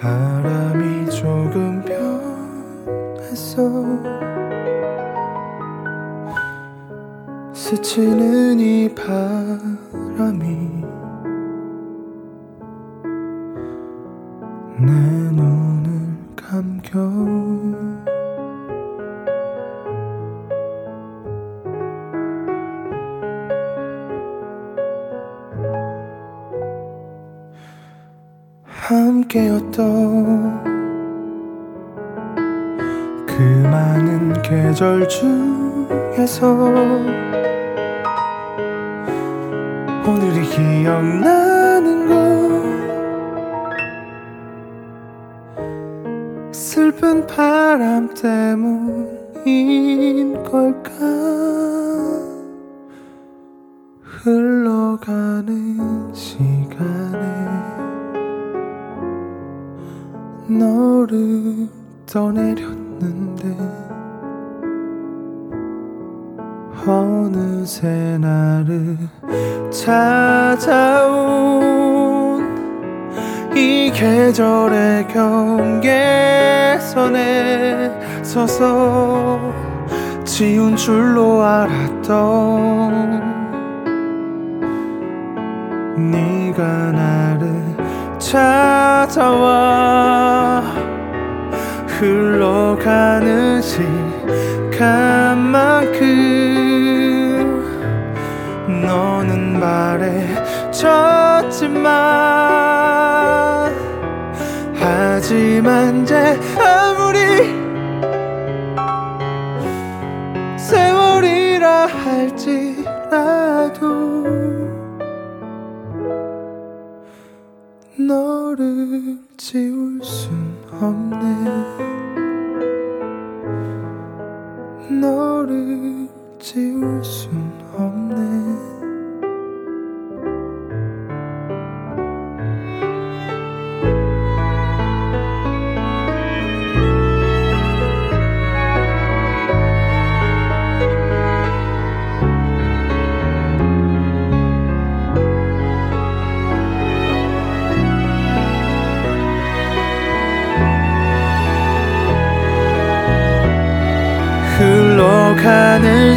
바람이 조금 변했어 스치는 이 바람이 흘러가는 시간만큼 너는 바래졌지만 하지만 이제 아무리 세월이라 할지라도 너를 지울 순 없네 너를 지울 순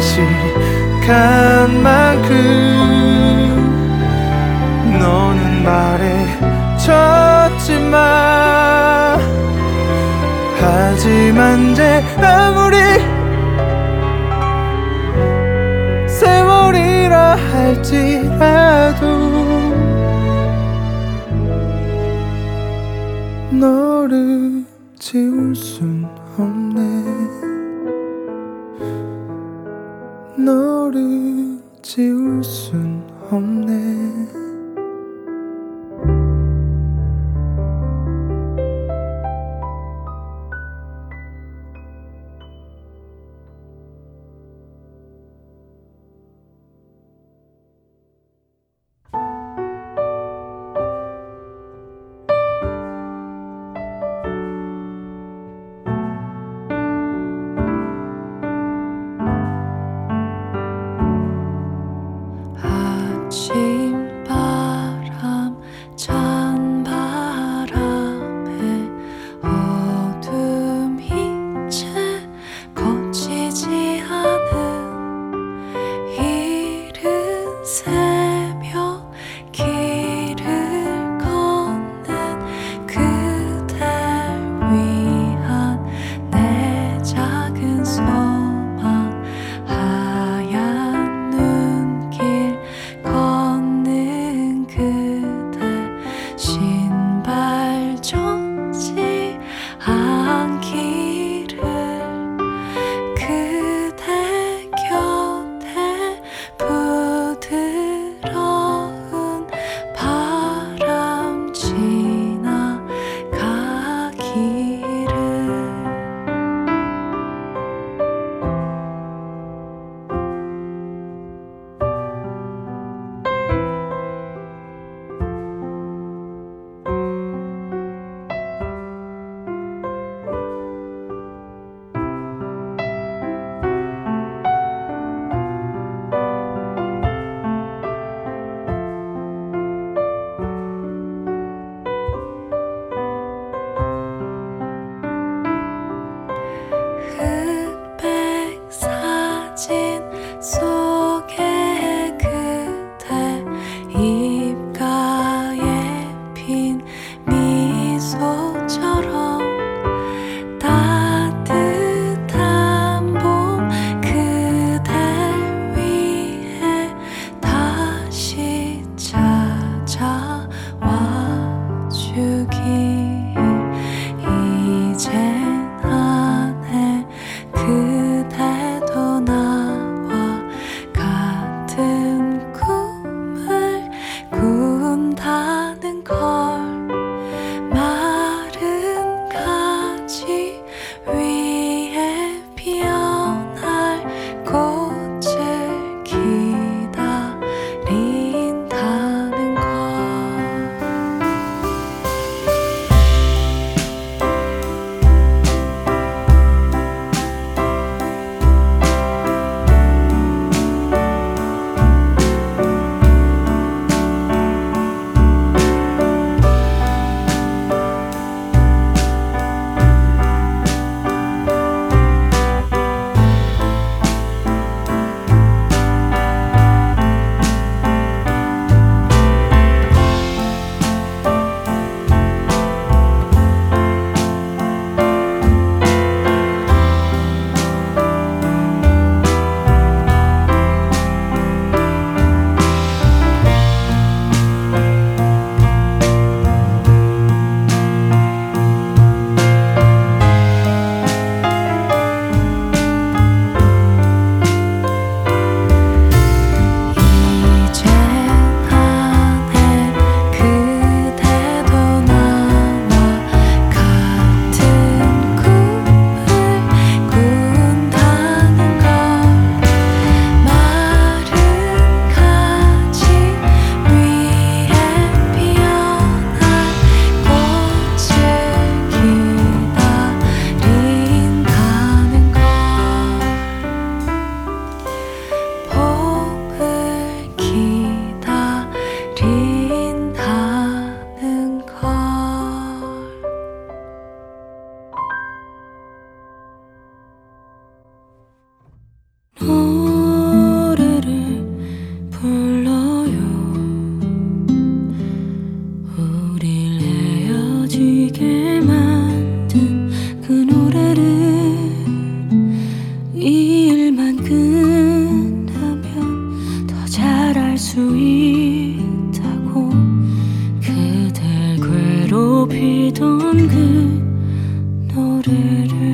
흘러가는 시간만큼 너는 바래졌지만 하지만 이제 아무리 세월이라 할지라도 너를 지울 순 순 없네 피던 그 노래를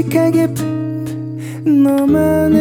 솔직하게 너만의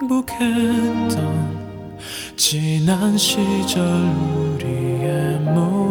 행복했던 지난 시절 우리의 모습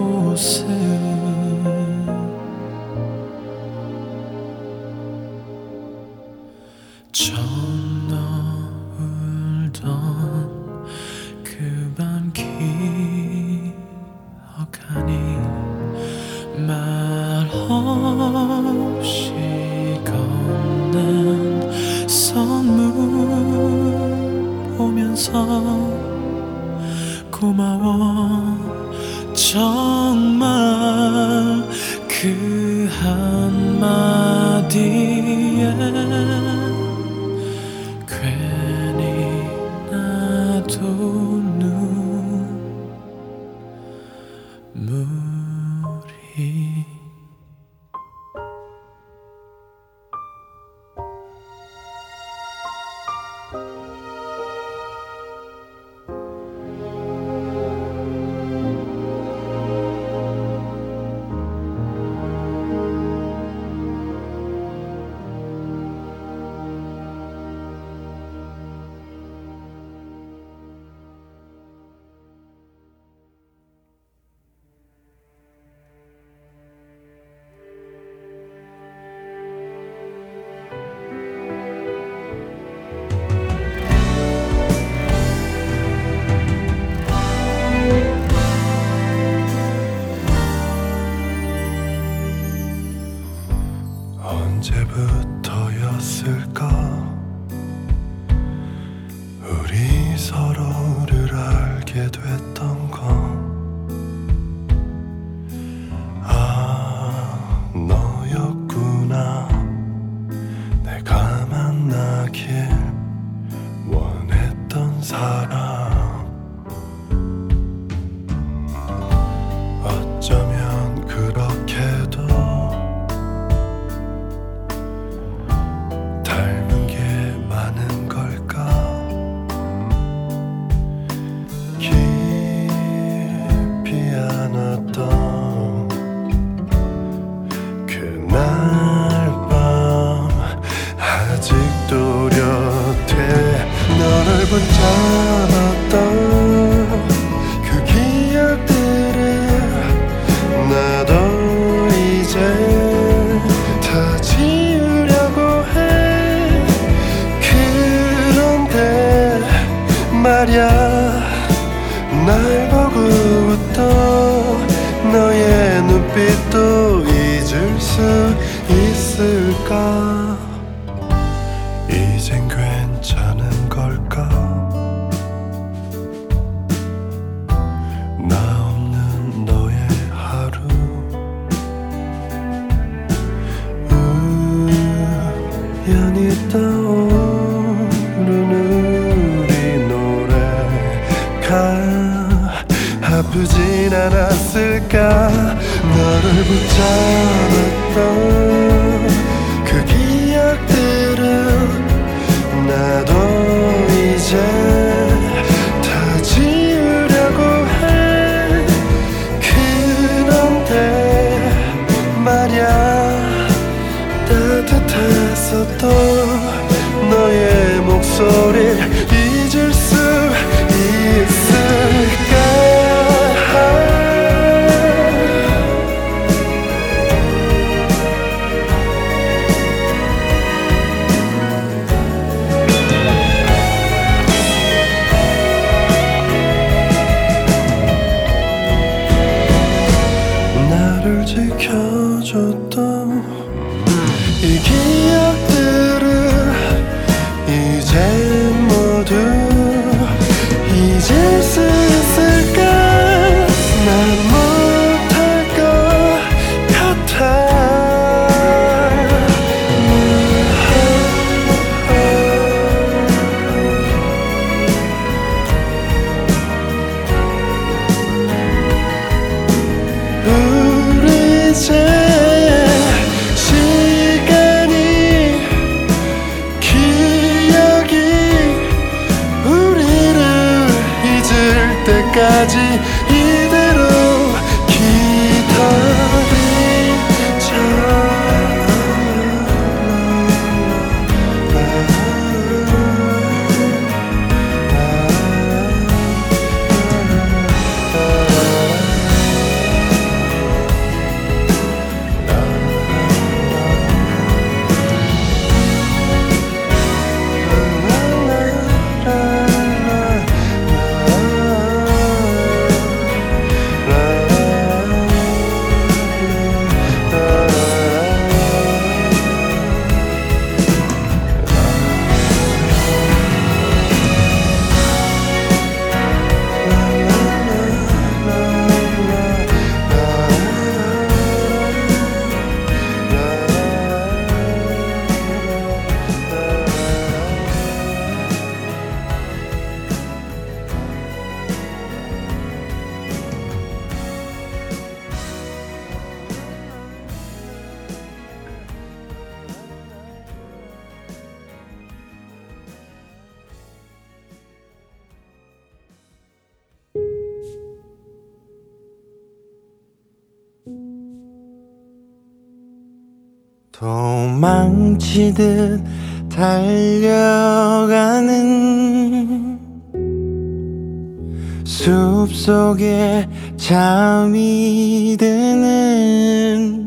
숲속에 잠이 드는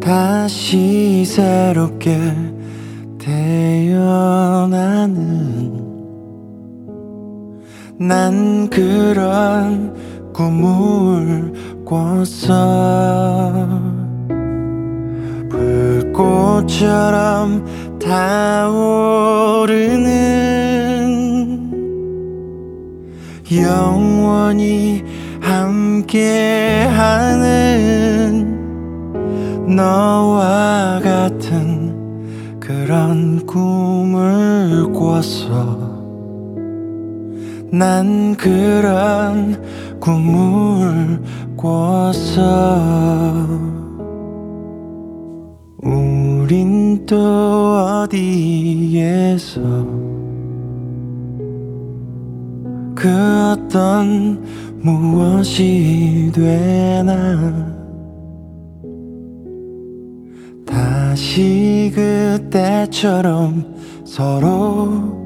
다시 새롭게 태어나는 난 그런 꿈을 꿨어. 불꽃처럼 타오르는 영원히 함께하는 너와 같은 그런 꿈을 꿨어 난 그런 꿈을 꿨어 우린 또 어디에서 그 어떤 무엇이 되나? 다시 그때처럼 서로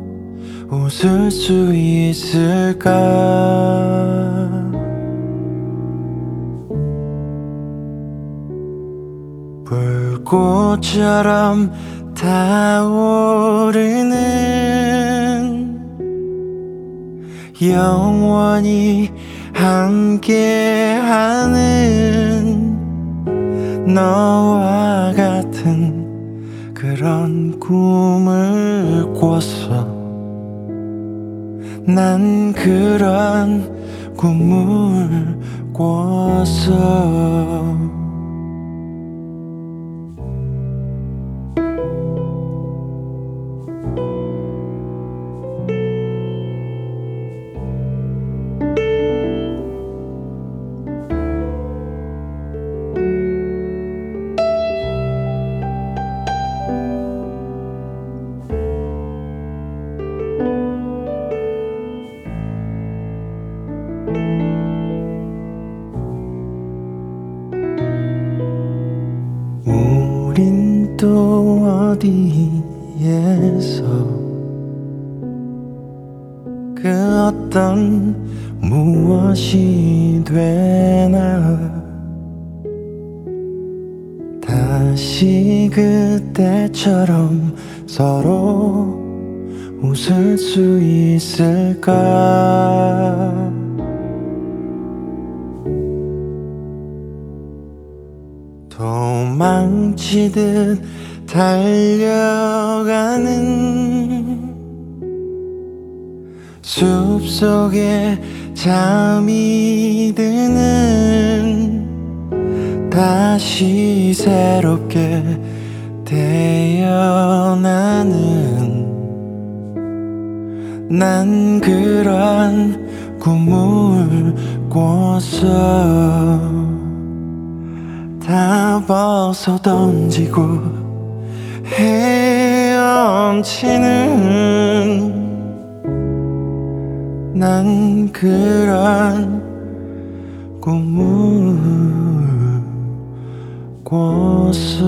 웃을 수 있을까? 불꽃처럼 타오르는 영원히 함께하는 너와 같은 그런 꿈을 꿨어 난 그런 꿈을 꿨어 난 그런 꿈을 꿨어 다 벗어 던지고 헤엄치는 난 그런 꿈을 꿨어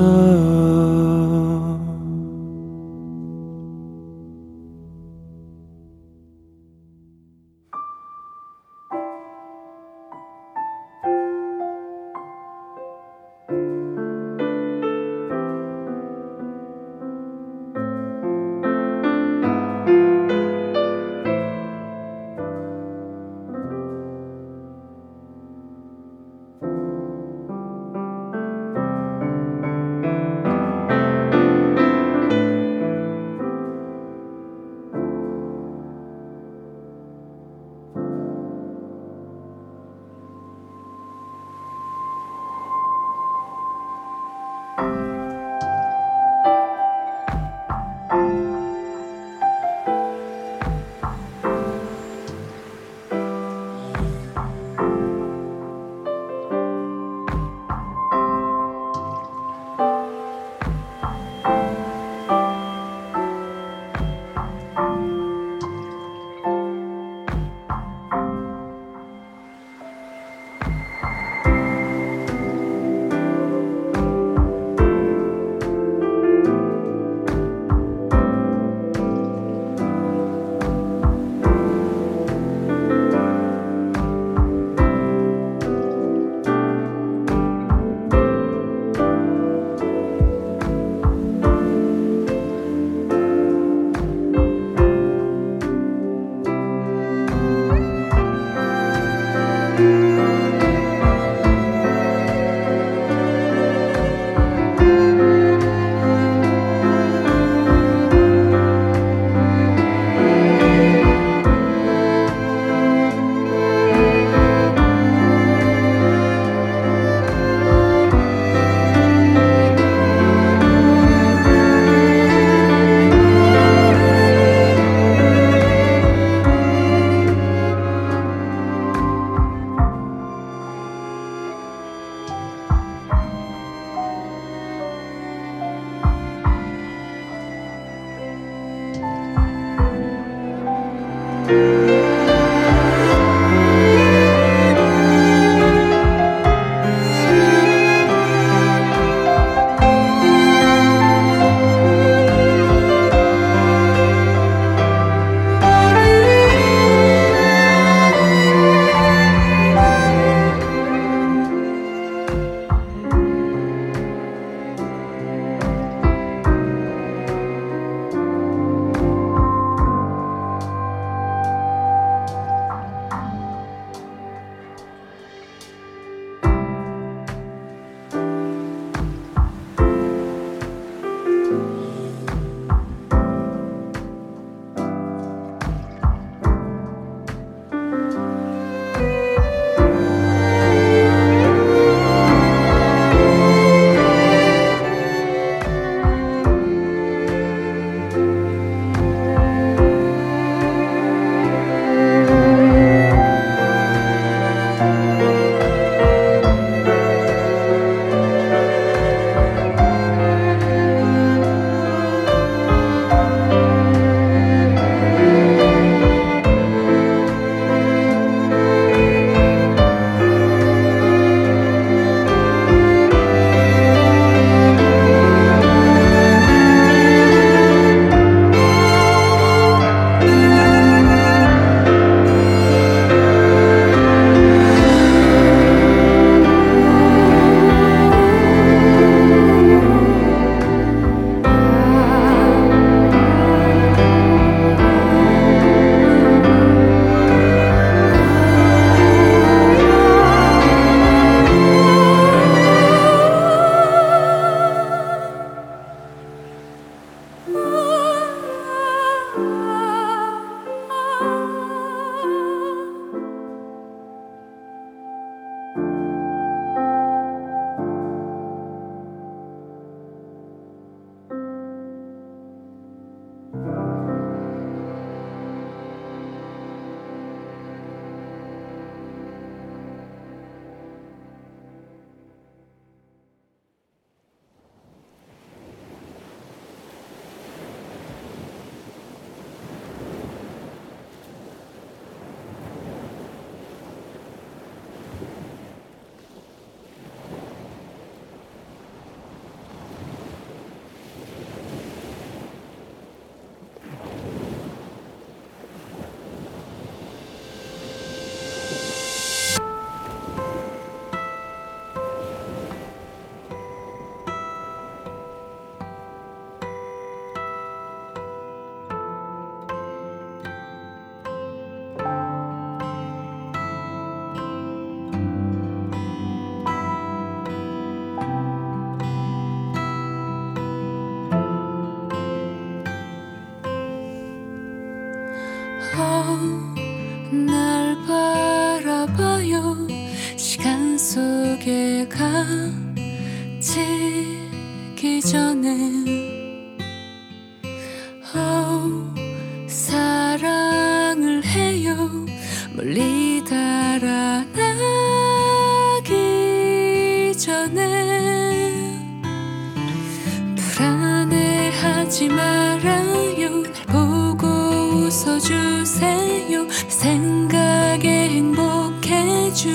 하지 말아요. 보고 웃어주세요. 생각에 행복해주세요.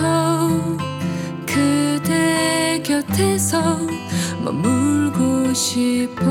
Oh, 그대 곁에서 머물고 싶어.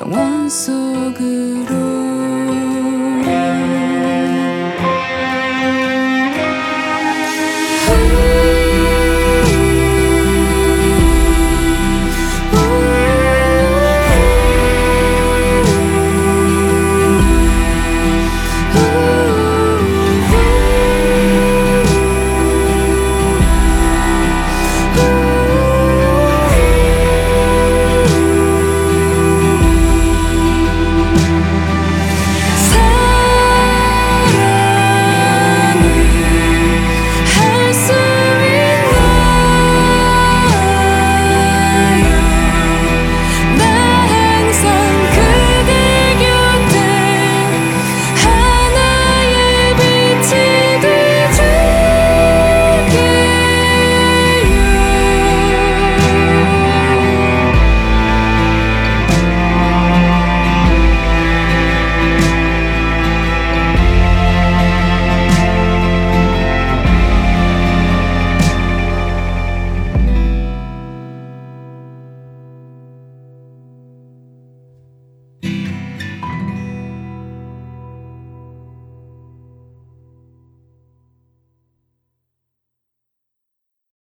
영원 속을